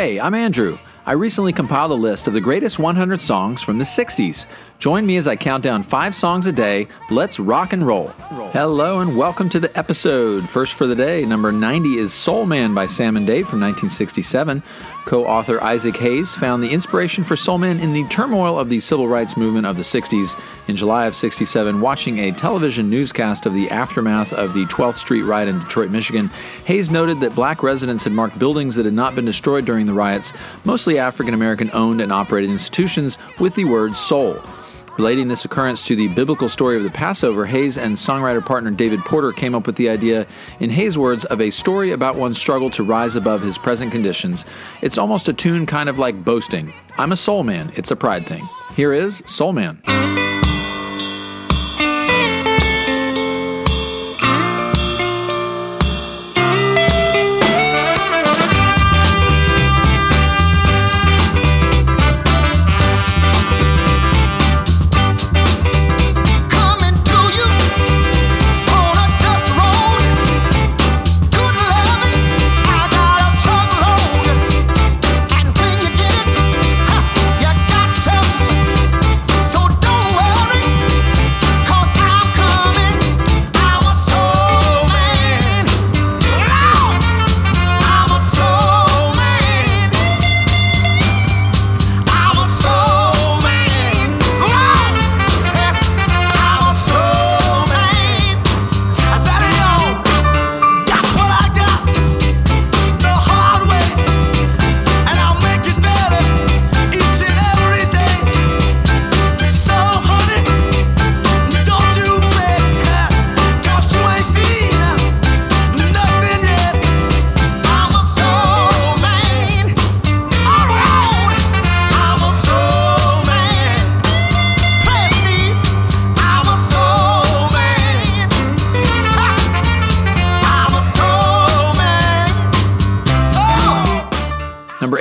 Hey, I'm Andrew. I recently compiled a list of the greatest 100 songs from the 60s. Join me as I count down five songs a day. Let's rock and roll. Hello and welcome to the episode. First for the day, number 90 is Soul Man by Sam and Dave from 1967. Co author Isaac Hayes found the inspiration for Soul Man in the turmoil of the civil rights movement of the 60s. In July of 67, watching a television newscast of the aftermath of the 12th Street riot in Detroit, Michigan, Hayes noted that black residents had marked buildings that had not been destroyed during the riots, mostly African American owned and operated institutions, with the word soul. Relating this occurrence to the biblical story of the Passover, Hayes and songwriter partner David Porter came up with the idea, in Hayes' words, of a story about one's struggle to rise above his present conditions. It's almost a tune kind of like boasting. I'm a soul man, it's a pride thing. Here is Soul Man.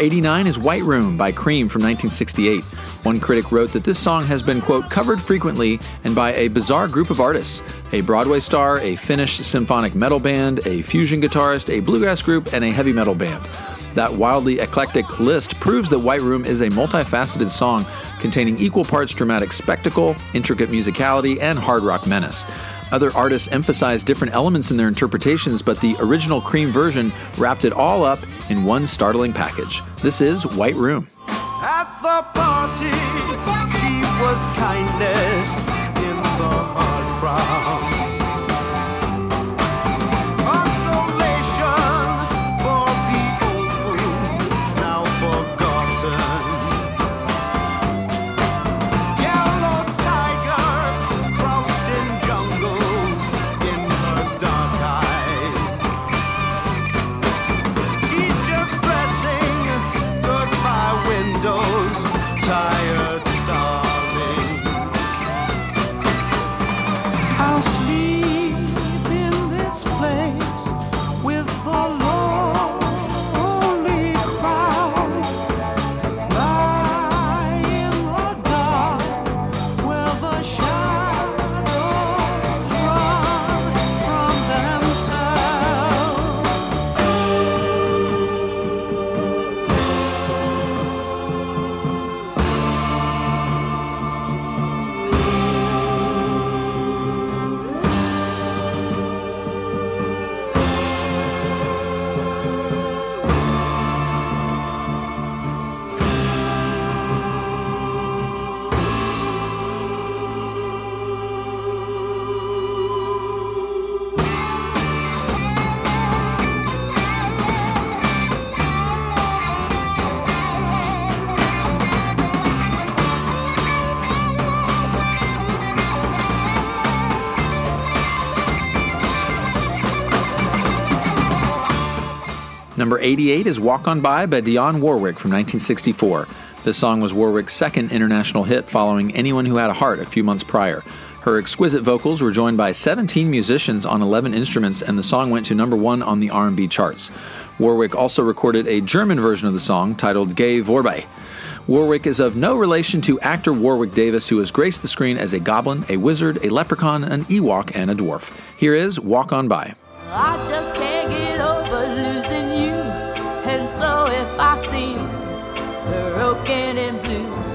89 is White Room by Cream from 1968. One critic wrote that this song has been, quote, covered frequently and by a bizarre group of artists a Broadway star, a Finnish symphonic metal band, a fusion guitarist, a bluegrass group, and a heavy metal band. That wildly eclectic list proves that White Room is a multifaceted song containing equal parts dramatic spectacle, intricate musicality, and hard rock menace. Other artists emphasized different elements in their interpretations, but the original Cream version wrapped it all up in one startling package. This is White Room. At the party, she was kindness in the crowd. Number 88 is Walk On By by Dionne Warwick from 1964. This song was Warwick's second international hit following Anyone Who Had a Heart a few months prior. Her exquisite vocals were joined by 17 musicians on 11 instruments and the song went to number 1 on the R&B charts. Warwick also recorded a German version of the song titled Geh Vorbei. Warwick is of no relation to actor Warwick Davis, who has graced the screen as a goblin, a wizard, a leprechaun, an Ewok, and a dwarf. Here is Walk On By. Broken and blue,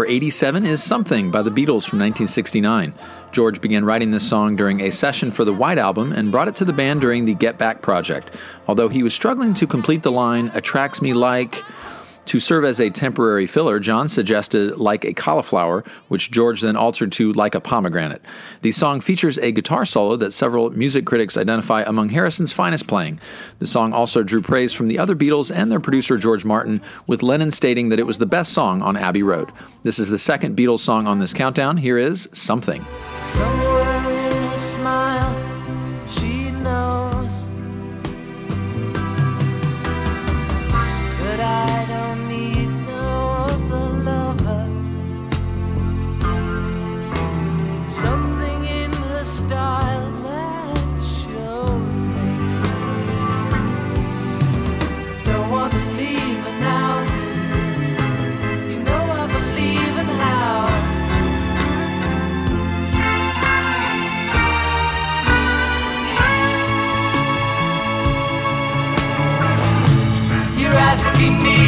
Number 87 is Something by the Beatles from 1969. George began writing this song during a session for the White Album and brought it to the band during the Get Back project. Although he was struggling to complete the line, attracts me like. To serve as a temporary filler, John suggested like a cauliflower, which George then altered to like a pomegranate. The song features a guitar solo that several music critics identify among Harrison's finest playing. The song also drew praise from the other Beatles and their producer George Martin, with Lennon stating that it was the best song on Abbey Road. This is the second Beatles song on this countdown. Here is Something. Somewhere asking me,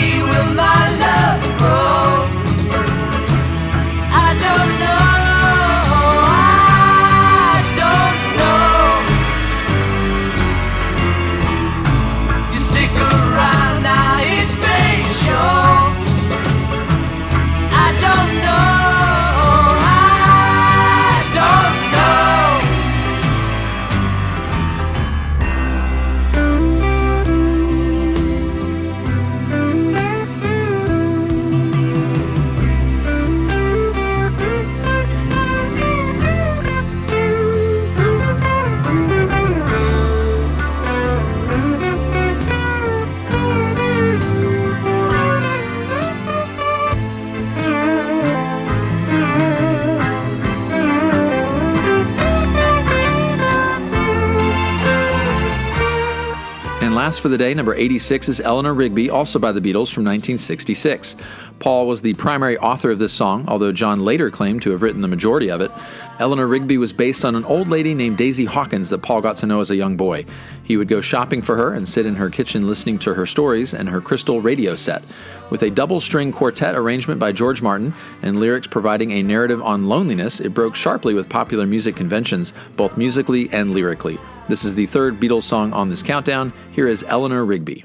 last for the day, number 86 is Eleanor Rigby, also by the Beatles from 1966. Paul was the primary author of this song, although John later claimed to have written the majority of it. Eleanor Rigby was based on an old lady named Daisy Hawkins that Paul got to know as a young boy. He would go shopping for her and sit in her kitchen listening to her stories and her crystal radio set. With a double string quartet arrangement by George Martin and lyrics providing a narrative on loneliness, it broke sharply with popular music conventions, both musically and lyrically. This is the third Beatles song on this countdown. Here is Eleanor Rigby.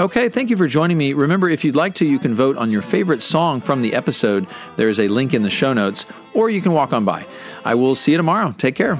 Okay, thank you for joining me. Remember, if you'd like to, you can vote on your favorite song from the episode. There is a link in the show notes, or you can walk on by. I will see you tomorrow. Take care.